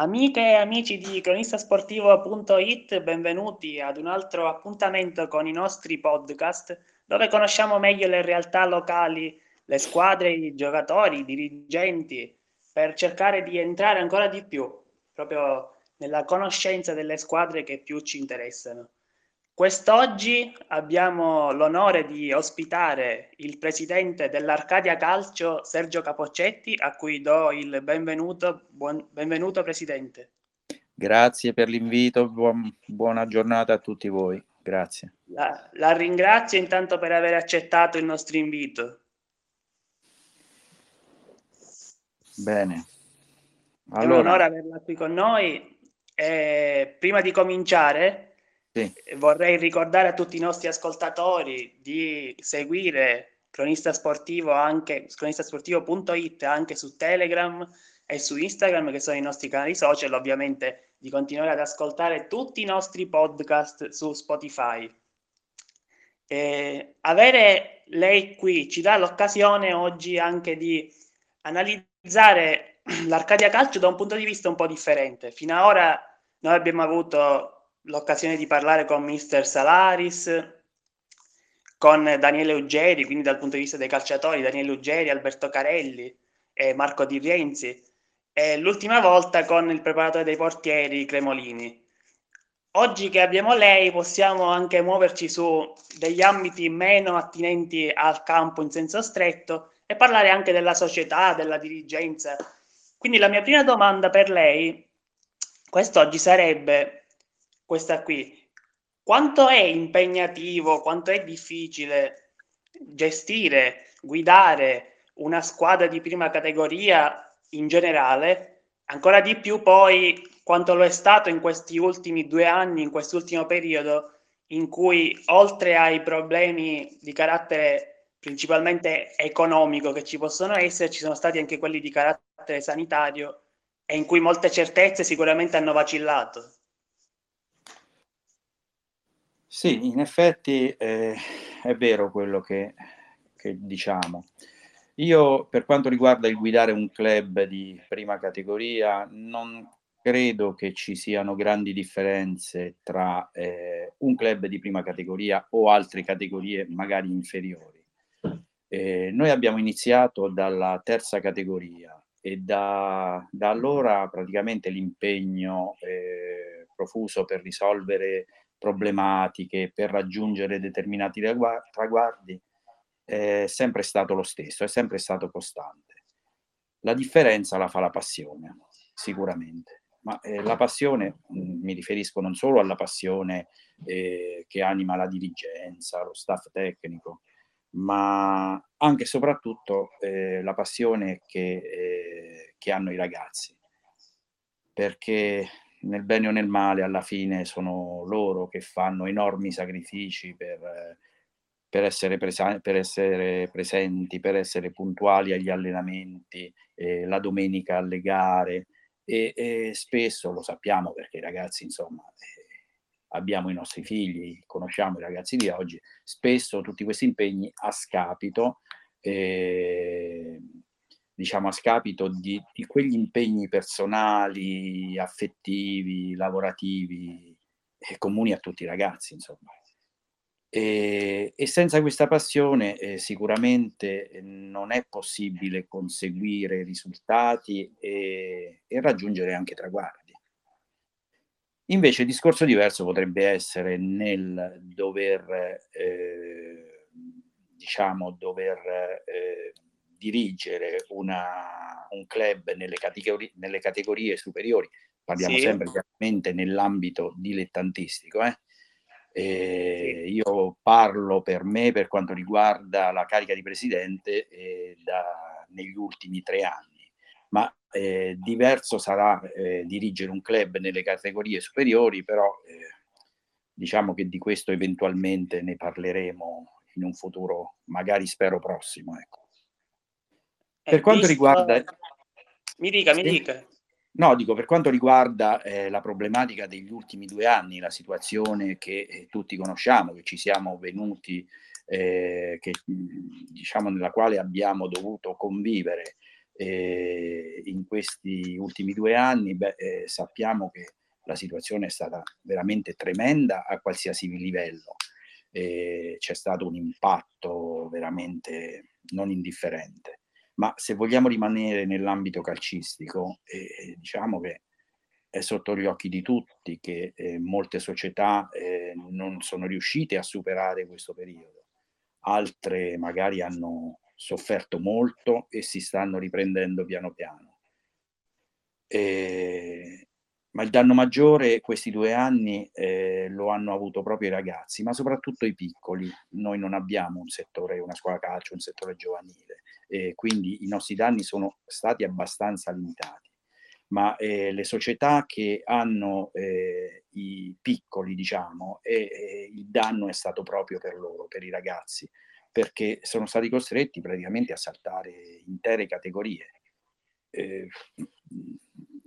Amiche e amici di cronistasportivo.it, benvenuti ad un altro appuntamento con i nostri podcast dove conosciamo meglio le realtà locali, le squadre, i giocatori, i dirigenti, per cercare di entrare ancora di più proprio nella conoscenza delle squadre che più ci interessano. Quest'oggi abbiamo l'onore di ospitare il presidente dell'Arcadia Calcio, Sergio Capoccetti, a cui do il benvenuto. Buon, benvenuto, presidente. Grazie per l'invito, buon, buona giornata a tutti voi. Grazie. La, la ringrazio intanto per aver accettato il nostro invito. Bene. Allora... È un onore averla qui con noi. E prima di cominciare, sì. Vorrei ricordare a tutti i nostri ascoltatori di seguire Cronista Sportivo anche cronistasportivo.it anche su Telegram e su Instagram che sono i nostri canali social, ovviamente di continuare ad ascoltare tutti i nostri podcast su Spotify. E avere lei qui ci dà l'occasione oggi anche di analizzare l'Arcadia Calcio da un punto di vista un po' differente. Fino ad ora noi abbiamo avuto l'occasione di parlare con Mister Salaris, con Daniele Uggeri, quindi dal punto di vista dei calciatori, Daniele Uggeri, Alberto Carelli e Marco Di Rienzi, e l'ultima volta con il preparatore dei portieri Cremolini. Oggi che abbiamo lei possiamo anche muoverci su degli ambiti meno attinenti al campo in senso stretto e parlare anche della società, della dirigenza. Quindi la mia prima domanda per lei quest'oggi sarebbe questa qui. Quanto è impegnativo, quanto è difficile gestire, guidare una squadra di prima categoria in generale, ancora di più poi quanto lo è stato in questi ultimi due anni, in quest'ultimo periodo, in cui oltre ai problemi di carattere principalmente economico che ci possono essere, ci sono stati anche quelli di carattere sanitario e in cui molte certezze sicuramente hanno vacillato. Sì, in effetti eh, è vero quello che, che, diciamo. Io, per quanto riguarda il guidare un club di prima categoria, non credo che ci siano grandi differenze tra eh, un club di prima categoria o altre categorie magari inferiori. Eh, noi abbiamo iniziato dalla terza categoria e da, da allora praticamente l'impegno eh, profuso per risolvere problematiche per raggiungere determinati traguardi è sempre stato lo stesso, è sempre stato costante. La differenza la fa la passione, sicuramente, ma eh, la passione, mh, mm, mi riferisco non solo alla passione eh, che anima la dirigenza, lo staff tecnico, ma anche e soprattutto eh, la passione che, eh, che hanno i ragazzi, perché nel bene o nel male alla fine sono loro che fanno enormi sacrifici per, per, essere, presa- per essere, presenti, per essere puntuali agli allenamenti, eh, la domenica alle gare. E, e, spesso lo sappiamo perché i ragazzi insomma eh, abbiamo i nostri figli, conosciamo i ragazzi di oggi, spesso tutti questi impegni a scapito eh, diciamo a scapito di, di, quegli impegni personali, affettivi, lavorativi e comuni a tutti i ragazzi, insomma. E, e senza questa passione eh, sicuramente non è possibile conseguire risultati e, e raggiungere anche traguardi. Invece il discorso diverso potrebbe essere nel dover, eh, diciamo, dover eh, dirigere una, un club nelle, categori- nelle, categorie superiori, parliamo sì. sempre chiaramente nell'ambito dilettantistico, eh? Eh, io parlo per me per quanto riguarda la carica di presidente eh, da, negli ultimi tre anni, ma eh, diverso sarà eh, dirigere un club nelle categorie superiori, però eh, diciamo che di questo eventualmente ne parleremo in un futuro, magari spero prossimo. Ecco. Per quanto visto... riguarda... Mi dica, mi dica. No, dico, per quanto riguarda eh, la problematica degli ultimi due anni, la situazione che eh, tutti conosciamo, che ci siamo venuti, eh, che, diciamo, nella quale abbiamo dovuto convivere E in questi ultimi due anni beh, eh, sappiamo che la situazione è stata veramente tremenda a qualsiasi livello. C'è stato un impatto veramente non indifferente. Ma se vogliamo rimanere nell'ambito calcistico, eh, diciamo che è sotto gli occhi di tutti che eh, molte società eh, non sono riuscite a superare questo periodo, altre magari hanno sofferto molto e si stanno riprendendo piano piano. E, ma il danno maggiore questi due anni eh, lo hanno avuto proprio i ragazzi, ma soprattutto i piccoli. Noi non abbiamo un settore, una scuola calcio, un settore giovanile, e quindi i nostri danni sono stati abbastanza limitati ma eh, le società che hanno eh, i piccoli, diciamo, e, il danno è stato proprio per loro, per i ragazzi, perché sono stati costretti praticamente a saltare intere categorie. Eh,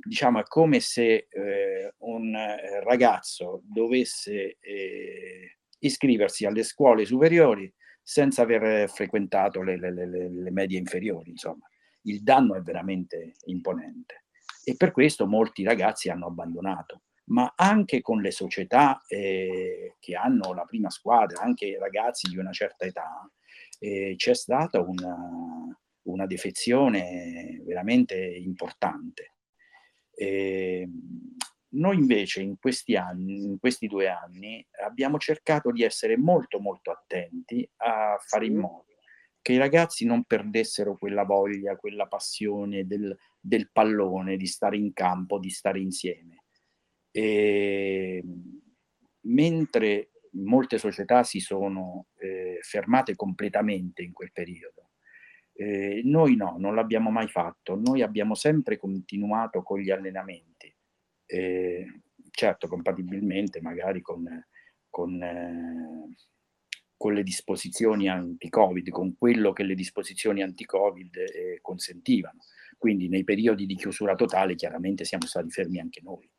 diciamo, è come se eh, un ragazzo dovesse eh, iscriversi alle scuole superiori senza aver frequentato le, le, le, le medie inferiori, insomma. Il danno è veramente imponente e per questo molti ragazzi hanno abbandonato. Ma anche con le società eh, che hanno la prima squadra, anche ragazzi di una certa età, eh, c'è stata una, una, defezione veramente importante. Eh, noi invece in questi anni, in questi due anni, abbiamo cercato di essere molto molto attenti a fare in modo che i ragazzi non perdessero quella voglia, quella passione del, del pallone, di stare in campo, di stare insieme. E, mentre molte società si sono eh, fermate completamente in quel periodo, eh, noi no, non l'abbiamo mai fatto, noi abbiamo sempre continuato con gli allenamenti, eh, certo compatibilmente magari con, con eh, con le disposizioni anti-Covid, con quello che le disposizioni anti-Covid eh, consentivano. Quindi nei periodi di chiusura totale chiaramente siamo stati fermi anche noi,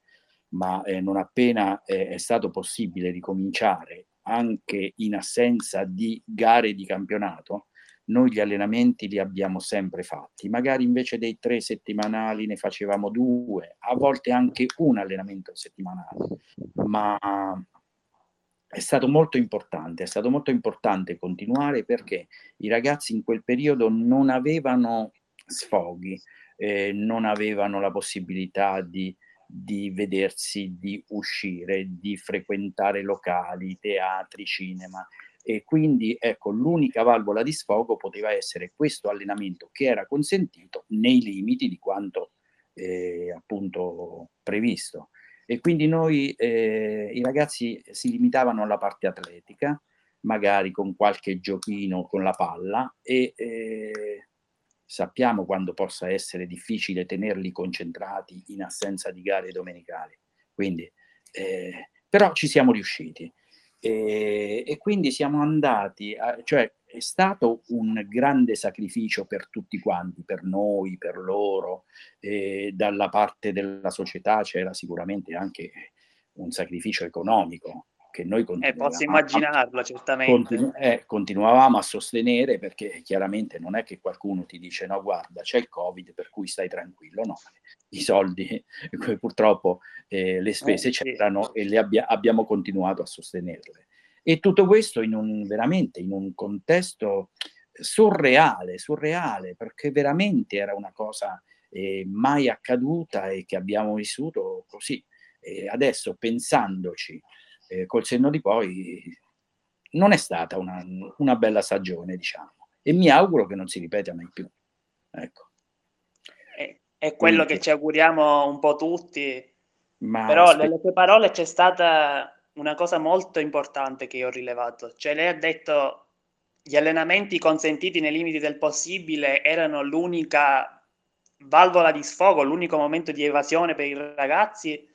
ma eh, non appena eh, è stato possibile ricominciare anche in assenza di gare di campionato, noi gli allenamenti li abbiamo sempre fatti, magari invece dei tre settimanali ne facevamo due, a volte anche un allenamento settimanale, ma è stato molto importante, è stato molto importante continuare perché i ragazzi in quel periodo non avevano sfoghi, eh, non avevano la possibilità di, di vedersi, di uscire, di frequentare locali, teatri, cinema e quindi ecco l'unica valvola di sfogo poteva essere questo allenamento che era consentito nei limiti di quanto eh, appunto previsto. E quindi noi, eh, i ragazzi si limitavano alla parte atletica, magari con qualche giochino con la palla e eh, sappiamo quando possa essere difficile tenerli concentrati in assenza di gare domenicali. Quindi, eh, però ci siamo riusciti. E, e quindi siamo andati, a, cioè è stato un grande sacrificio per tutti quanti, per noi, per loro, e dalla parte della società c'era sicuramente anche un sacrificio economico che noi continuavamo, eh, posso immaginarlo, a, certamente. Continu- eh, continuavamo a sostenere perché chiaramente non è che qualcuno ti dice no guarda c'è il covid per cui stai tranquillo, no, i soldi purtroppo eh, le spese eh, c'erano e le abbia- abbiamo continuato a sostenerle. E tutto questo in un, veramente in un contesto surreale, surreale, perché veramente era una cosa eh, mai accaduta e che abbiamo vissuto così. E adesso pensandoci eh, col senno di poi, non è stata una, una, bella stagione, diciamo, e mi auguro che non si ripeta mai più. Ecco. È, è quello Quindi, che ci auguriamo un po' tutti, ma però spe- nelle tue parole c'è stata una cosa molto importante che io ho rilevato, cioè lei ha detto gli allenamenti consentiti nei limiti del possibile erano l'unica valvola di sfogo, l'unico momento di evasione per i ragazzi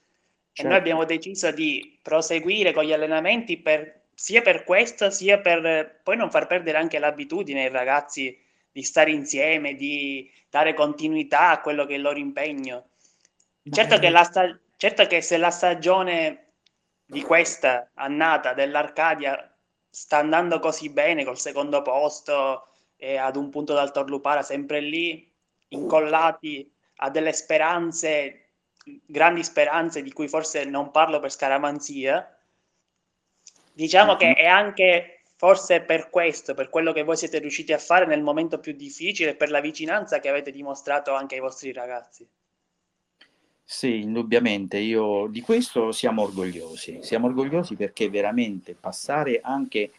certo. noi abbiamo deciso di proseguire con gli allenamenti per, sia per questo sia per poi non far perdere anche l'abitudine ai ragazzi di stare insieme, di dare continuità a quello che è il loro impegno. Certo che, la sta- certo che se la stagione di questa annata dell'Arcadia sta andando così bene col secondo posto e ad un punto dal Torlupara sempre lì, incollati a delle speranze, grandi speranze di cui forse non parlo per scaramanzia. Diciamo mm-hmm. che è anche forse per questo, per quello che voi siete riusciti a fare nel momento più difficile, per la vicinanza che avete dimostrato anche ai vostri ragazzi. Sì, indubbiamente, io di questo siamo orgogliosi. Siamo orgogliosi perché veramente passare anche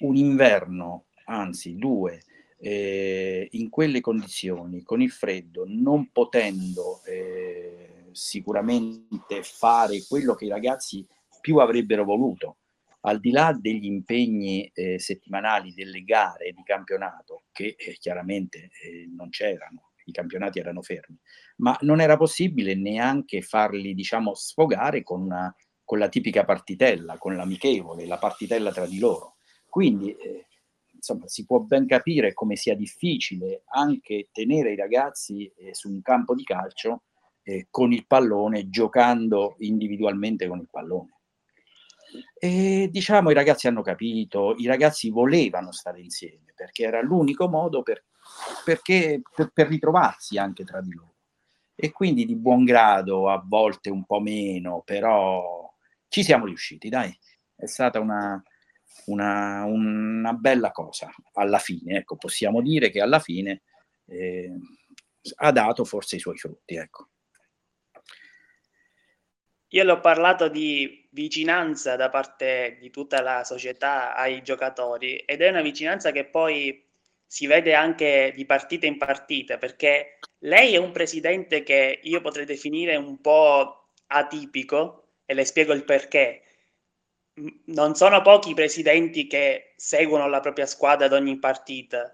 un inverno, anzi due, eh, in quelle condizioni, con il freddo, non potendo eh, sicuramente fare quello che i ragazzi più avrebbero voluto, al di là degli impegni eh, settimanali delle gare di campionato, che eh, chiaramente eh, non c'erano, i campionati erano fermi, ma non era possibile neanche farli, diciamo, sfogare con, una, con la tipica partitella, con l'amichevole, la partitella tra di loro. Quindi, eh, insomma, si può ben capire come sia difficile anche tenere i ragazzi eh, su un campo di calcio eh, con il pallone, giocando individualmente con il pallone. E diciamo i ragazzi hanno capito, i ragazzi volevano stare insieme perché era l'unico modo per, perché, per, per ritrovarsi anche tra di loro e quindi di buon grado, a volte un po' meno, però ci siamo riusciti, dai. È stata una, una, una bella cosa alla fine, ecco, possiamo dire che alla fine eh, ha dato forse i suoi frutti, ecco. Io l'ho parlato di vicinanza da parte di tutta la società ai giocatori ed è una vicinanza che poi si vede anche di partita in partita perché lei è un presidente che io potrei definire un po' atipico e le spiego il perché. Non sono pochi i presidenti che seguono la propria squadra ad ogni partita,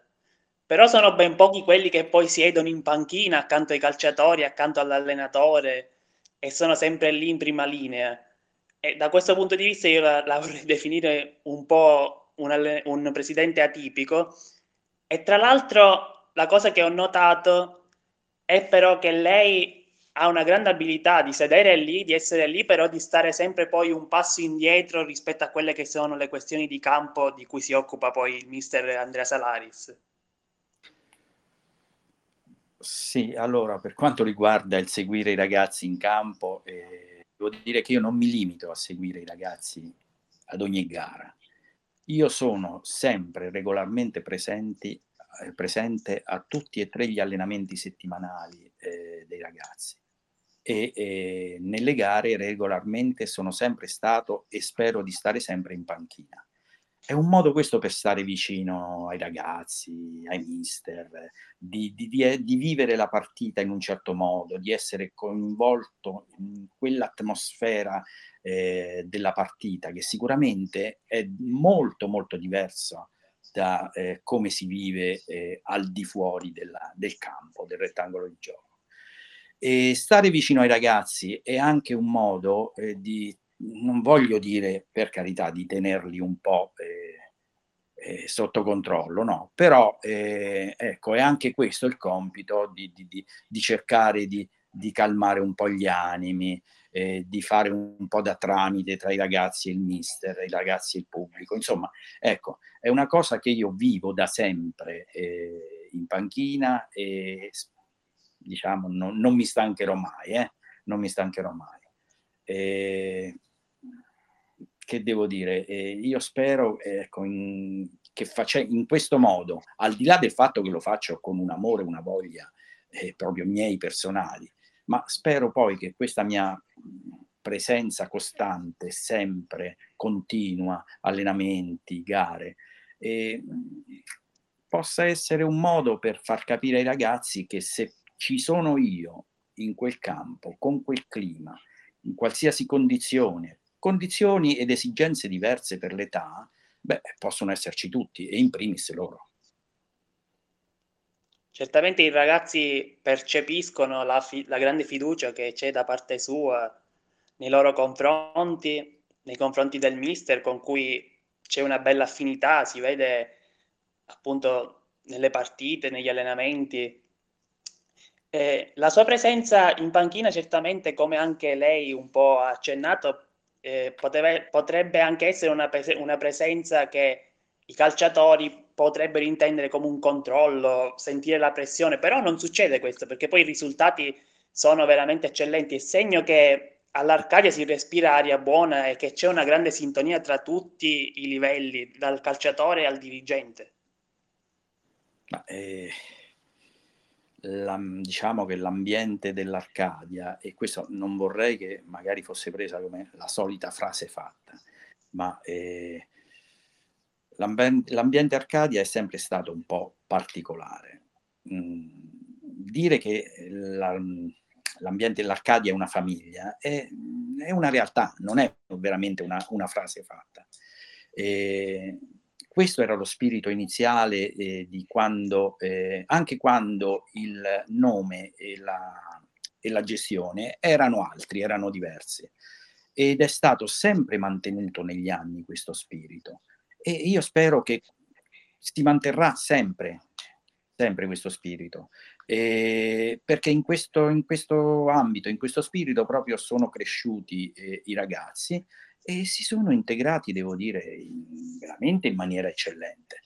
però sono ben pochi quelli che poi siedono in panchina accanto ai calciatori, accanto all'allenatore e sono sempre lì in prima linea. E da questo punto di vista io la, la vorrei definire un po' un, un presidente atipico. E tra l'altro la cosa che ho notato è però che lei ha una grande abilità di sedere lì, di essere lì, però di stare sempre poi un passo indietro rispetto a quelle che sono le questioni di campo di cui si occupa poi il mister Andrea Salaris. Sì, allora per quanto riguarda il seguire i ragazzi in campo, eh, devo dire che io non mi limito a seguire i ragazzi ad ogni gara. Io sono sempre regolarmente presenti eh, presente a tutti e tre gli allenamenti settimanali eh, dei ragazzi e eh, nelle gare regolarmente sono sempre stato e spero di stare sempre in panchina. È un modo questo per stare vicino ai ragazzi, ai mister, di, di, di, di vivere la partita in un certo modo, di essere coinvolto in quell'atmosfera eh, della partita che sicuramente è molto molto diversa da eh, come si vive eh, al di fuori della, del campo, del rettangolo di gioco. E stare vicino ai ragazzi è anche un modo eh, di, non voglio dire per carità, di tenerli un po' eh, eh, sotto controllo, no, però eh, ecco, è anche questo il compito di, di, di, di cercare di, calmare un po' gli animi, eh, di fare un po' da tramite tra i ragazzi e il mister, i ragazzi e il pubblico. Insomma, ecco, è una cosa che io vivo da sempre eh, in panchina e diciamo non, non mi stancherò mai, eh? non mi stancherò mai. E, che devo dire? Eh, io spero ecco, in, che face, in questo modo, al di là del fatto che lo faccio con un amore, una voglia eh, proprio miei personali, ma spero poi che questa mia presenza costante, sempre continua, allenamenti, gare, eh, possa essere un modo per far capire ai ragazzi che se ci sono io in quel campo, con quel clima, in qualsiasi condizione, condizioni ed esigenze diverse per l'età, beh, possono esserci tutti e in primis loro. Certamente i ragazzi percepiscono la, fi- la grande fiducia che c'è da parte sua nei loro confronti, nei confronti del mister con cui c'è una bella affinità, si vede appunto nelle partite, negli allenamenti. Eh, la sua presenza in panchina certamente, come anche lei un po' ha accennato, eh, potrebbe anche essere una, una presenza che i calciatori potrebbero intendere come un controllo, sentire la pressione, però non succede questo perché poi i risultati sono veramente eccellenti, è segno che all'Arcadia si respira aria buona e che c'è una grande sintonia tra tutti i livelli, dal calciatore al dirigente. Ma, eh, la, diciamo che l'ambiente dell'Arcadia, e questo non vorrei che magari fosse presa come la solita frase fatta, ma eh, l'ambiente, l'ambiente Arcadia è sempre stato un po' particolare. Mm, dire che la, l'ambiente dell'Arcadia è una famiglia è, è, una realtà, non è veramente una, una frase fatta. Eh, questo era lo spirito iniziale eh, di quando, eh, anche quando il nome e la, e la gestione erano altri, erano diversi. Ed è stato sempre mantenuto negli anni questo spirito. E io spero che si manterrà sempre, sempre questo spirito. Eh, perché in questo, in questo, ambito, in questo spirito proprio sono cresciuti eh, i ragazzi e si sono integrati, devo dire, in, veramente in maniera eccellente.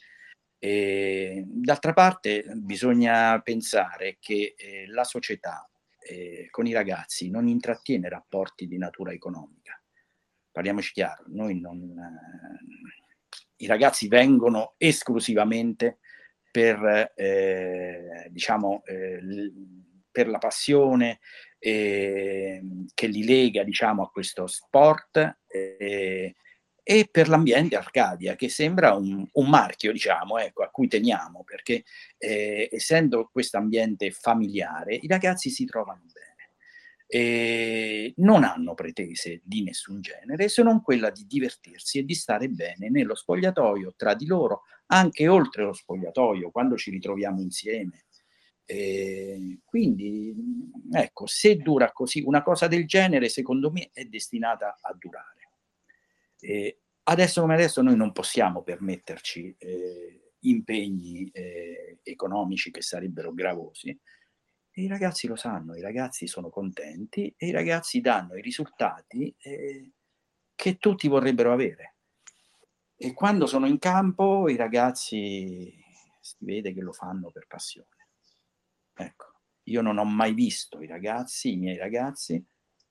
E, d'altra parte bisogna pensare che eh, la società eh, con i ragazzi non intrattiene rapporti di natura economica. Parliamoci chiaro, non, eh, i ragazzi vengono esclusivamente per, eh, diciamo, eh, per la passione, eh, che li lega diciamo, a questo sport eh, e per l'ambiente Arcadia, che sembra un, un marchio diciamo, ecco, a cui teniamo, perché eh, essendo questo ambiente familiare, i ragazzi si trovano bene. E non hanno pretese di nessun genere se non quella di divertirsi e di stare bene nello spogliatoio tra di loro, anche oltre lo spogliatoio, quando ci ritroviamo insieme eh, quindi, ecco, se dura così, una cosa del genere, secondo me, è destinata a durare. Eh, adesso come adesso noi non possiamo permetterci eh, impegni eh, economici che sarebbero gravosi. E I ragazzi lo sanno, i ragazzi sono contenti e i ragazzi danno i risultati eh, che tutti vorrebbero avere. E quando sono in campo i ragazzi si vede che lo fanno per passione. Ecco, io non ho mai visto i ragazzi, i miei ragazzi,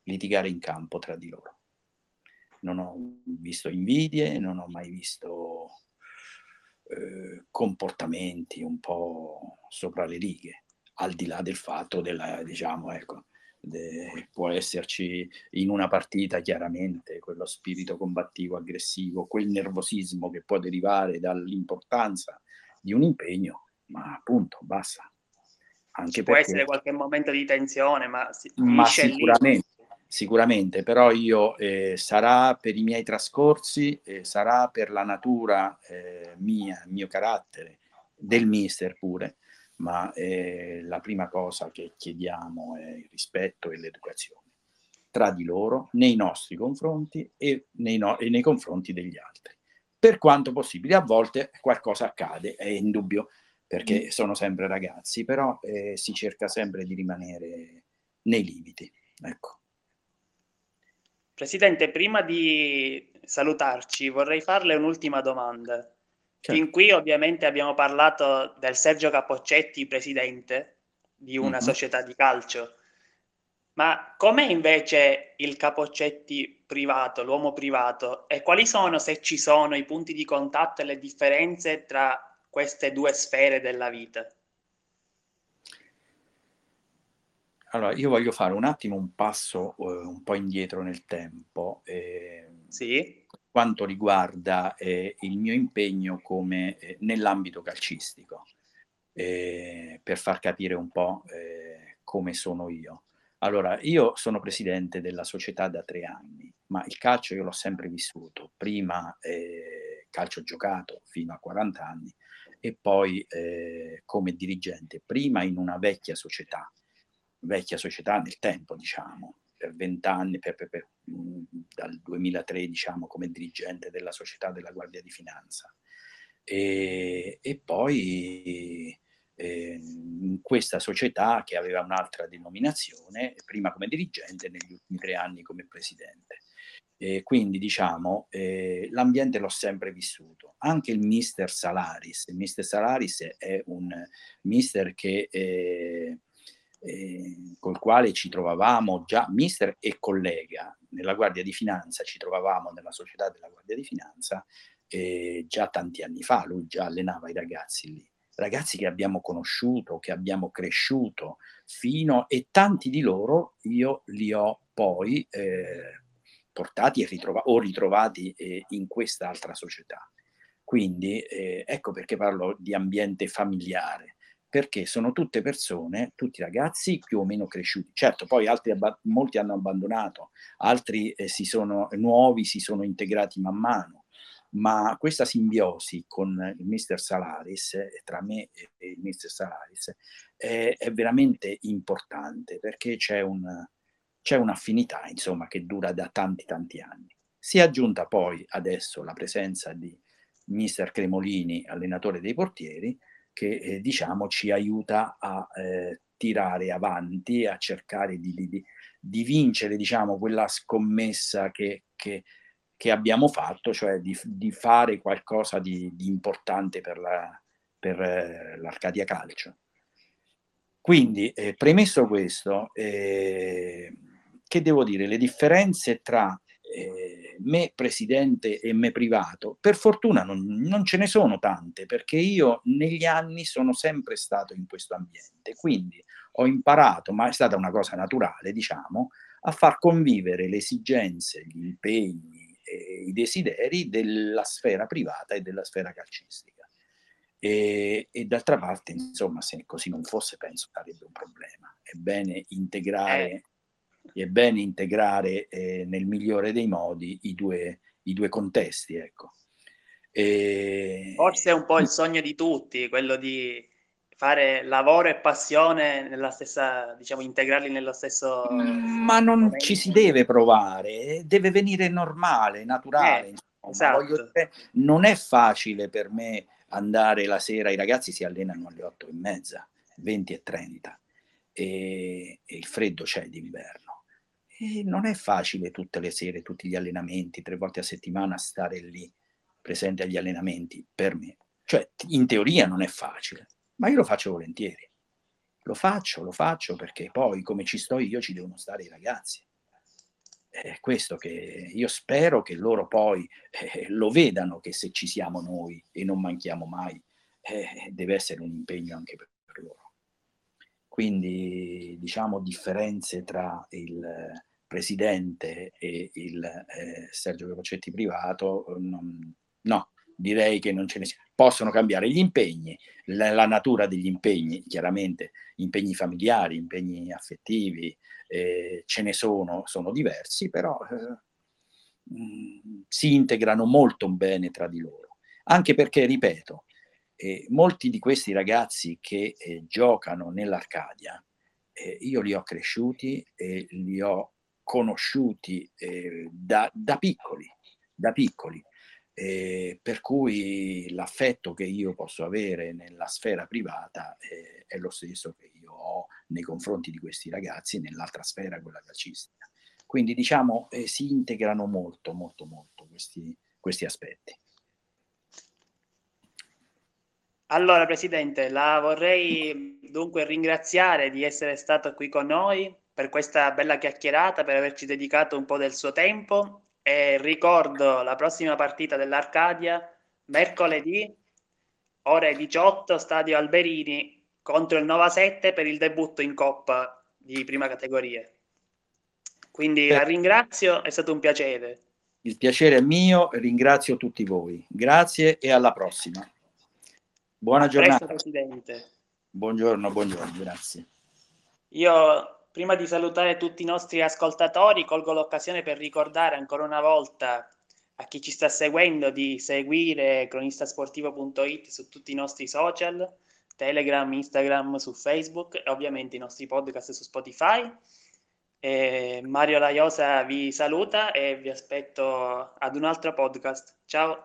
litigare in campo tra di loro. Non ho visto invidie, non ho mai visto eh, comportamenti un po' sopra le righe, al di là del fatto della, diciamo, ecco, de, può esserci in una partita chiaramente quello spirito combattivo, aggressivo, quel nervosismo che può derivare dall'importanza di un impegno, ma appunto basta, anche può essere qualche momento di tensione, ma, si ma sicuramente, sicuramente, però io eh, sarà per i miei trascorsi, eh, sarà per la natura eh, mia, il mio carattere, del mister pure, ma eh, la prima cosa che chiediamo è il rispetto e l'educazione tra di loro, nei nostri confronti e nei, no- e nei confronti degli altri. Per quanto possibile, a volte qualcosa accade, è indubbio, perché mm. sono sempre ragazzi, però eh, si cerca sempre di rimanere nei limiti. Ecco. Presidente, prima di salutarci vorrei farle un'ultima domanda. Certo. Fin qui ovviamente abbiamo parlato del Sergio Capoccetti, presidente di una mm-hmm. società di calcio, ma com'è invece il Capoccetti privato, l'uomo privato, e quali sono, se ci sono, i punti di contatto e le differenze tra queste due sfere della vita? Allora, io voglio fare un attimo un passo eh, un po' indietro nel tempo. Eh, sì. Quanto riguarda eh, il mio impegno come, eh, nell'ambito calcistico, eh, per far capire un po' eh, come sono io. Allora, io sono presidente della società da tre anni, ma il calcio io l'ho sempre vissuto. Prima calcio giocato fino a 40 anni, e poi eh, come dirigente, prima in una vecchia società, vecchia società nel tempo, diciamo, per vent'anni, per, per, per, mm, dal 2003, diciamo, come dirigente della società della Guardia di Finanza. E, e poi eh, in questa società che aveva un'altra denominazione, prima come dirigente, negli ultimi tre anni come presidente. E quindi diciamo eh, l'ambiente l'ho sempre vissuto. Anche il mister Salaris, il mister Salaris è un mister che, eh, eh, col quale ci trovavamo già, mister e collega, nella Guardia di Finanza, ci trovavamo nella società della Guardia di Finanza eh, già tanti anni fa, lui già allenava i ragazzi lì. Ragazzi che abbiamo conosciuto, che abbiamo cresciuto fino e tanti di loro io li ho poi eh, portati ritrova- o ritrovati eh, in quest'altra società. Quindi eh, ecco perché parlo di ambiente familiare, perché sono tutte persone, tutti ragazzi più o meno cresciuti. Certo, poi altri abba- molti hanno abbandonato, altri eh, si sono, nuovi si sono integrati man mano, ma questa simbiosi con il mister Salaris, tra me e il mister Salaris, è, è veramente importante perché c'è, un, c'è un'affinità insomma, che dura da tanti tanti anni. Si è aggiunta poi adesso la presenza di mister Cremolini, allenatore dei portieri, che eh, diciamo ci aiuta a eh, tirare avanti, a cercare di, di, di vincere diciamo, quella scommessa che, che che abbiamo fatto, cioè di, di fare qualcosa di, importante per, la, per eh, l'Arcadia Calcio. Quindi, eh, premesso questo, eh, che devo dire, le differenze tra eh, me presidente e me privato, per fortuna non, non, ce ne sono tante, perché io negli anni sono sempre stato in questo ambiente, quindi ho imparato, ma è stata una cosa naturale, diciamo, a far convivere le esigenze, gli impegni, eh, i desideri della sfera privata e della sfera calcistica. E, e, d'altra parte, insomma, se così non fosse, penso sarebbe un problema. È bene integrare, eh. È bene integrare eh, nel migliore dei modi i due, i due contesti. Ecco. E... Forse è un po' il sogno di tutti, quello di fare lavoro e passione nella stessa, diciamo, integrarli nello stesso... Ma non momento. ci si deve provare, deve venire normale, naturale. Eh, esatto. dire, non è facile per me andare la sera, i ragazzi si allenano alle 8 e mezza, 20 e 30, e, e il freddo c'è d'inverno. E non è facile tutte le sere, tutti gli allenamenti, tre volte a settimana stare lì, presente agli allenamenti, per me. Cioè, in teoria non è facile ma io lo faccio volentieri. Lo faccio, lo faccio perché poi come ci sto io ci devono stare i ragazzi. È questo che io spero che loro poi eh, lo vedano che se ci siamo noi e non manchiamo mai, eh, deve essere un impegno anche per, per loro. Quindi diciamo differenze tra il presidente e il eh, Sergio Capocetti privato, non, no, direi che non ce ne sia. Possono cambiare gli impegni, la, la natura degli impegni, chiaramente impegni familiari, impegni affettivi, eh, ce ne sono, sono diversi, però eh, mh, mm, si integrano molto bene tra di loro. Anche perché, ripeto, eh, molti di questi ragazzi che eh, giocano nell'Arcadia, eh, io li ho cresciuti e li ho conosciuti eh, da, da piccoli, da piccoli eh, per cui l'affetto che io posso avere nella sfera privata eh, è lo stesso che io ho nei confronti di questi ragazzi nell'altra sfera, quella calcistica. Quindi diciamo eh, si integrano molto, molto, molto questi, questi aspetti. Allora, Presidente, la vorrei dunque ringraziare di essere stato qui con noi per questa bella chiacchierata, per averci dedicato un po' del suo tempo e ricordo la prossima partita dell'Arcadia, mercoledì, ore 18, stadio Alberini contro il Nova 7 per il debutto in Coppa di prima categoria. Quindi la ringrazio, è stato un piacere. Il piacere è mio, ringrazio tutti voi. Grazie e alla prossima. Buona A giornata. Presto, Presidente. Buongiorno, buongiorno, grazie. Io Prima di salutare tutti i nostri ascoltatori, colgo l'occasione per ricordare ancora una volta a chi ci sta seguendo di seguire cronistasportivo.it su tutti i nostri social, Telegram, Instagram, su Facebook e ovviamente i nostri podcast su Spotify. E Mario Laiosa vi saluta e vi aspetto ad un altro podcast. Ciao!